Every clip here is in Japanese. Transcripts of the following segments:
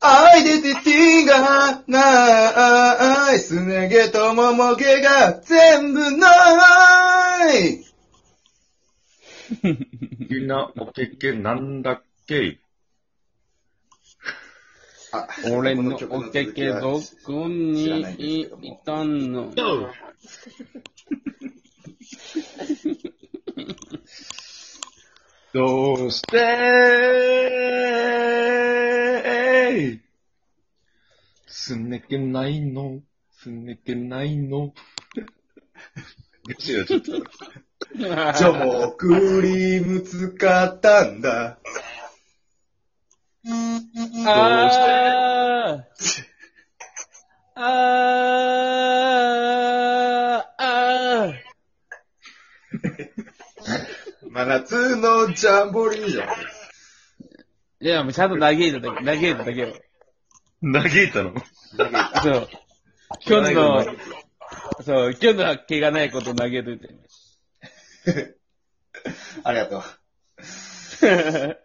愛でてティがない、すね毛ともも毛が全部ない。みんな、おけけなんだっけ？あ俺のおけけどこ知らないんですにいたのどうして？すねけないの？すねけないの？違う、ちょっと。ジョモクリーム使ったんだ。あー。あーあー真夏のジャンボリーじゃん。いや、もうちゃんと嘆いただけ、嘆いただけよ。嘆いたの？そう。今日の、そう、今日の毛がないことを嘆いといて。ありがとう。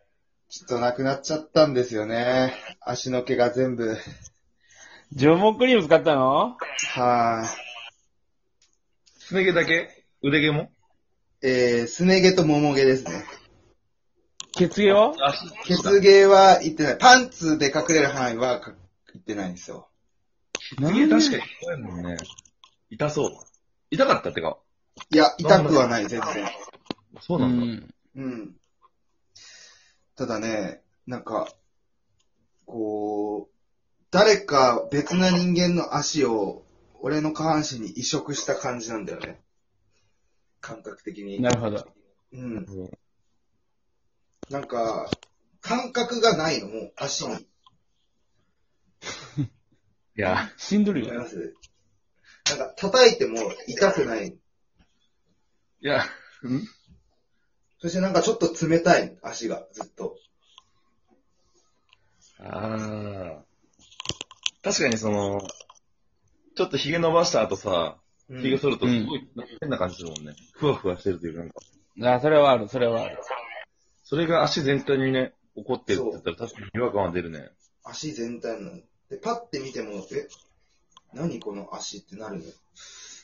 ちょっとなくなっちゃったんですよね。足の毛が全部。縄文クリーム使ったの？はすね毛だけ？腕毛も？い。えー、すね毛ともも毛ですね。血毛は？足、血毛は言ってない。パンツで隠れる範囲はか言ってないんですよ。血毛確かに痛いもんね。痛そう。痛かったってか。いや、痛くはない、全然。そうなんだ。ん。うん。ただね、なんか、こう、誰か別な人間の足を俺の下半身に移植した感じなんだよね。感覚的に。なるほど。うん。なんか、感覚がないの、もう足に。いや、死んどるよ。なんか、叩いても痛くない。いや、そしてなんかちょっと冷たい、足が、ずっと。ああ。確かにその、ちょっと髭伸ばした後さ、うん髭剃るとすごい変な感じするもんね。ふわふわしてるというかなんか。あ、それはある、それはある。それが足全体にね、起こってるって言ったら確かに違和感は出るね。足全体なの。で、パッて見ても、え、何この足ってなるの？よ。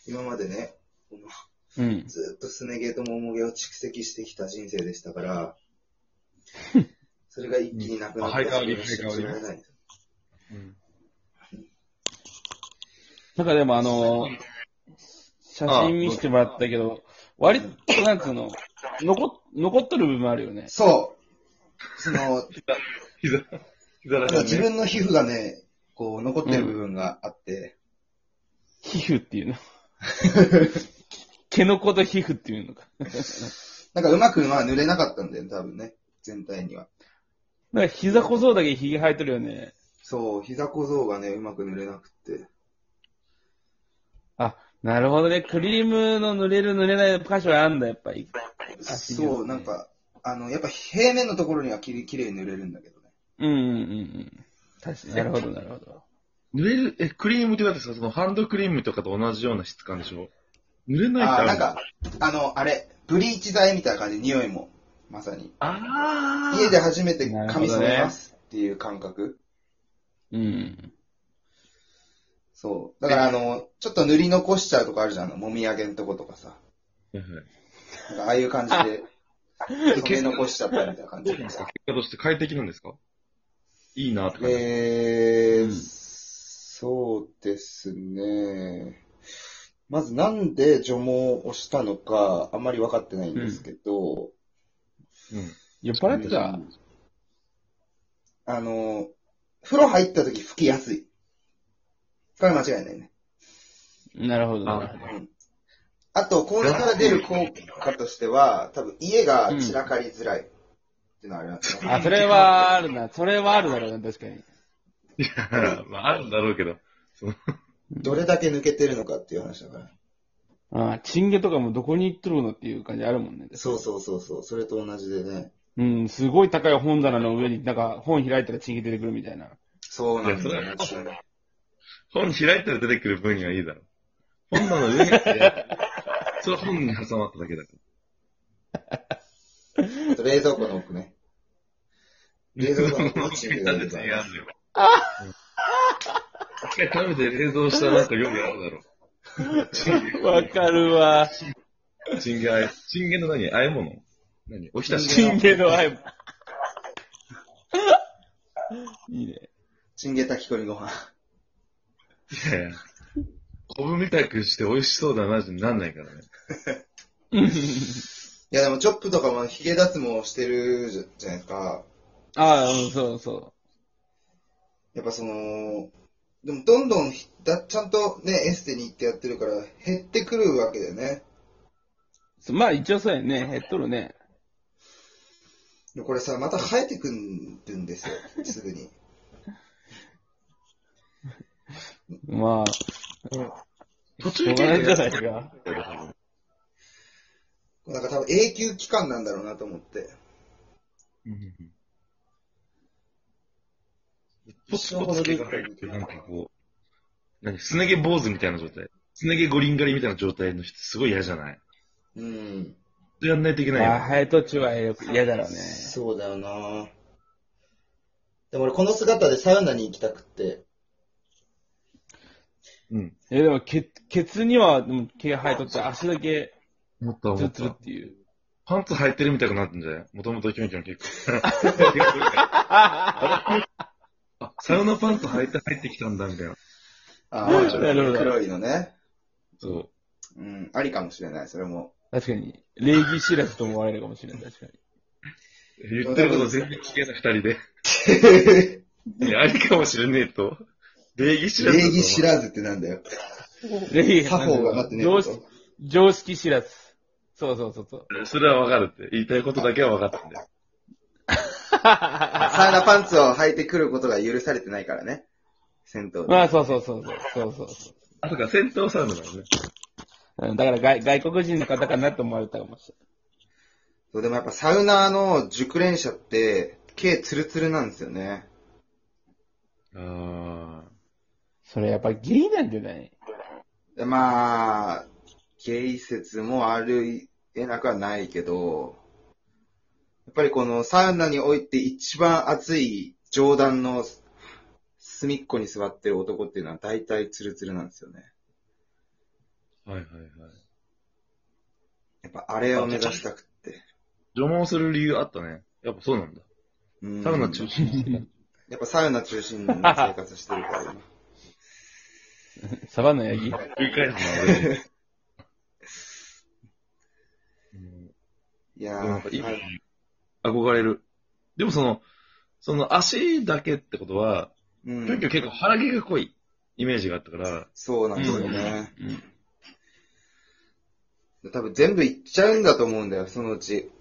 今までね、このうん。ずっとすね毛ともも毛を蓄積してきた人生でしたから、それが一気になくなって、あ生え変わりそれが信じられないんですようん。なんかでもあのー写真見せてもらったけど、割と、なんつうの、残、残っとる部分あるよね。そう。その、膝、膝らしい、ね。自分の皮膚がね、こう、残ってる部分があって、皮膚っていうの？毛の子と皮膚っていうのか。なんかうまくまあ濡れなかったんだよね、多分ね。全体には。なんか膝小僧だけ髭生えとるよね。そう、膝小僧がね、うまく濡れなくて。あ、なるほどね。クリームの塗れる塗れない箇所があるんだ、やっぱり。そう、なんか、あの、やっぱ平面のところにはきれきれいに塗れるんだけどね。うんうんうんうん。確かに。なるほど、なるほど。濡れる、え、クリームって言われてさ、そのハンドクリームとかと同じような質感でしょ？濡れないってあなんか、あの、あれ、ブリーチ剤みたいな感じ、匂いも、まさに。あー。家で初めて髪染めますっていう感覚。うん。そう。だからあの、ちょっと塗り残しちゃうとこあるじゃん、あの、もみあげんとことかさ。はいはいなんかああいう感じで、染め残しちゃったみたいな感じで結果として快適なんですか？いいなって感じ。えー、うんそうですね。まずなんで除毛をしたのか、あんまり分かってないんですけど、うん。酔っ払ってた？あの、風呂入った時拭きやすい。これは間違いないね。なるほど、なるほど。うん。あと、これから出る効果としては、多分家が散らかりづらい。っていうのはありますね。あ、それはあるな。それはあるだろうな、確かに。いや、まあ、あるんだろうけど。どれだけ抜けてるのかっていう話だから。ああ、チンゲとかもどこに行っとるのっていう感じあるもんね。そうそうそうそう。それと同じでね。うん、すごい高い本棚の上になんか本開いたらチンゲ出てくるみたいな。そうなんだよね。本開いたら出てくる分にはいいだろ。本棚の上にあって、それは本に挟まっただけだかあと冷蔵庫の奥ね。冷蔵庫のコーチングがなん。で出たチンゲあるよ。一回食べて冷蔵したなん。か料理あるだろ。わかるわ。チンゲあえ、チンゲの何あえ物何おひたしチンゲのアイム。いいね。チンゲ炊き込みご飯。いやいや。昆布みたくして美味しそうだなってなんないからね。いやでもチョップとかもヒゲ脱毛してるじゃじゃないですか。ああ、うん、そうそやっぱその、でもどんどんひだちゃんとね、エステに行ってやってるから減ってくるわけだよね。う。まあ一応そうやね。減っとるね。でこれさ、また生えてくるんですよ、すぐに。まあ、途中しょうがないんじゃないですか。なんか多分永久期間なんだろうなと思って。ポツポツ毛が入って、なん。かこう、何すね毛坊主みたいな状態。すね毛ゴリンガリみたいな状態の人すごい嫌じゃないうん。やん。ないといけないよ。ああ、ハエトチはよく嫌だろうね。そうだよなでも俺この姿でサウナに行きたくって。うん。え、でも、ケケツには、でも毛が生えとって足だけもっとツルツル思っていう。パンツ履いてるみたいになってんじゃないもともとキョンキョン結構。あ、サウナパンツ履いて入ってきたんだ、みたいな。あなあ、るほど黒いのね。そうん、ありかもしれない、それも。確かに、礼儀知らずと思われるかもしれない、確かに。う。言ってること全然聞けない二人で。いや、ありかもしれねえと。礼儀知らず。礼儀知らずってなんだよ。礼儀作法が分かってねえ常識。常識知らず。そうそうそうそう。それはわかるって。言いたいことだけは分かったんだよ。サウナパンツを履いてくることが許されてないからね。銭湯で。まあ、そうそうそうそう。そうそうそあ、そうか、戦闘サウナだよね。ううん。だから外外国人の方かなと思われたかもしれそうでもやっぱサウナーの熟練者って、毛ツルツルなんですよね。あない。それやっぱゲイなんじゃない？でまあ、ゲイ説もある、えなくはないけど、やっぱりこのサウナにおいて一番熱い上段の隅っこに座ってる男っていうのは大体ツルツルなんですよね。あ。はいはいはい。やっぱあれを目指したくって。除毛する理由あったね。やっぱそうなんだ。うんサウナ中心。やっぱサウナ中心の生活してるから今。サバンナヤギ？いやなんかいいー、憧れる。でもその、その足だけってことは、うんキョンキョン結構腹毛が濃いイメージがあったから、そうなんですよね。うん。多分全部いっちゃうんだと思うんだよ、そのうち。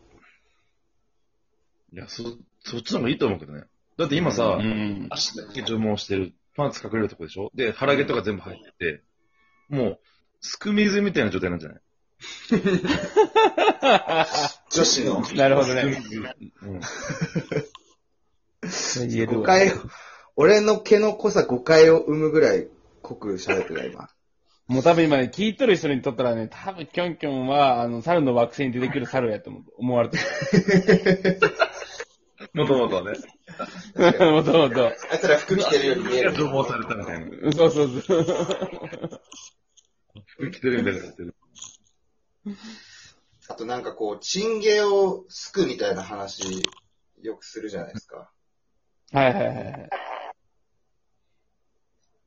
いや、そ、そっちの方がいいと思うけどね。だって今さ、うん。足だけ除毛してる。パンツ隠れるとこでしょ？で、腹毛とか全部入ってて、もう、すく水みたいな状態なんじゃない？女子のなるほどね。うん。言えるわ。誤解を、俺の毛の濃さ誤解を生むぐらい濃く喋ってた、今。もう多分今ね、聞いとる人にとったらね、多分キョンキョンは、あの、猿の惑星に出てくる猿やと思う思われてもともとはね。る。もともと。あいつら服着てるように見える。除毛されたみたいな。そうそうそう。服着てるみたいなやってる。あとなんかこう、チンゲをすくみたいな話、よくするじゃないですか。はいはいはいはい。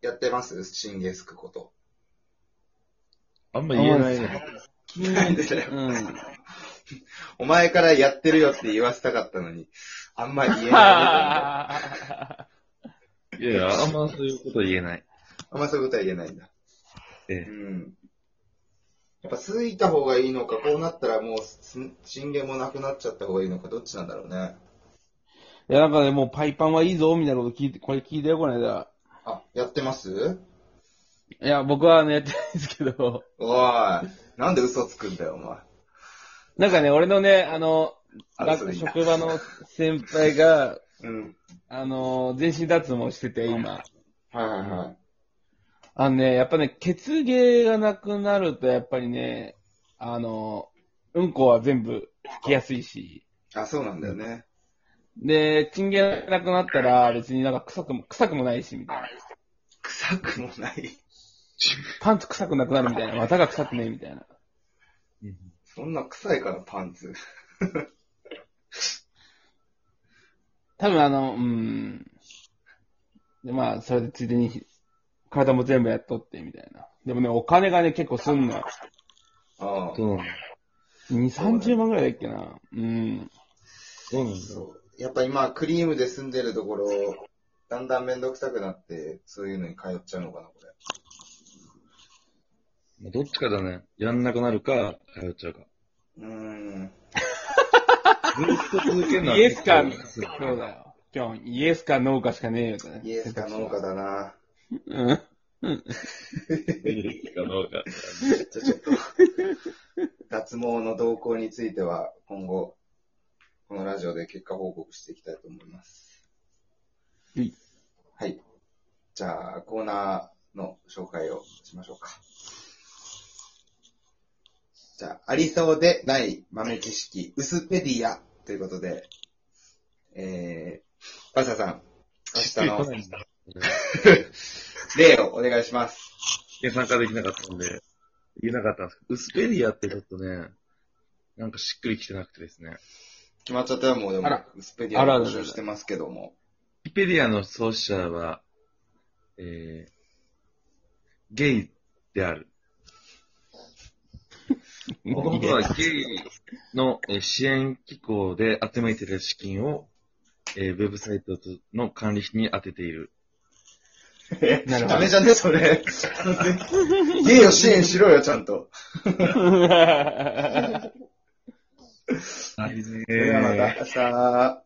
やってます？チンゲすくこと。あんま言えないね。なんでだよ。うん。お前からやってるよって言わせたかったのに、あんま言えない。い やいや、あんまそういうこと言えない。あんまそういうことは言えないんだ。ええ。うん。やっぱすいた方がいいのか、こうなったらもうす、チンゲもなくなっちゃった方がいいのか、どっちなんだろうね。いや、なんかね、もうパイパンはいいぞ、みたいなこと聞いて、これ聞いてよ、この間。あ、やってます？いや、僕はね、やってないんですけど、おい、なんで嘘つくんだよ、お前。なんかね、俺のね、あの、学職場の先輩が、うん。あの、全身脱毛してて、今。はいはいはい。あのね、やっぱね、血毛がなくなると、やっぱりね、あの、うんこは全部拭きやすいし、あ、そうなんだよね。で、チンゲなくなったら別になんか臭くも、臭くもないし、みたいな。臭くもない？パンツ臭くなくなるみたいな。股が臭くねえみたいな。そんな臭いから、パンツ。多分あの、うん。で、まあ、それでついでに、体も全部やっとって、みたいな。でもね、お金がね、結構すんのよ。ああ。そうなんだ。2、30万ぐらいだっけな。うん。そうなんだ。やっぱ今、クリームで住んでるところ、だんだんめんどくさくなって、そういうのに通っちゃうのかな、これ。まあどっちかだね。やんなくなるか、通っちゃうか。うーん。ずっと続けるのはイエスか、そうだよ。きょん、イエスかノーかしかねえよね。イエスかノーかだな。うん。イエスかどうか。じゃあちょっと、脱毛の動向については、今後、このラジオで結果報告していきたいと思います。はい。はい。じゃあ、コーナーの紹介をしましょうか。じゃあ、ありそうでない豆知識、ウスペディアということで、えー、バサさん、明日の。例をお願いします。いや参加できなかったんで、言えなかったんですけど、ウスペディアってちょっとね、なんかしっくりきてなくてですね。決まっちゃったよ、もうでもウスペディアあららら募集してますけども。ウィキペディアの創始者は、えー、ゲイである。もともとはゲイのえー支援機構で集めている資金を、えーウェブサイトの管理費に当てている。え、なるほどダメじゃね、それ。ゲイを支援しろよ、ちゃんと。は い、それではまた明日。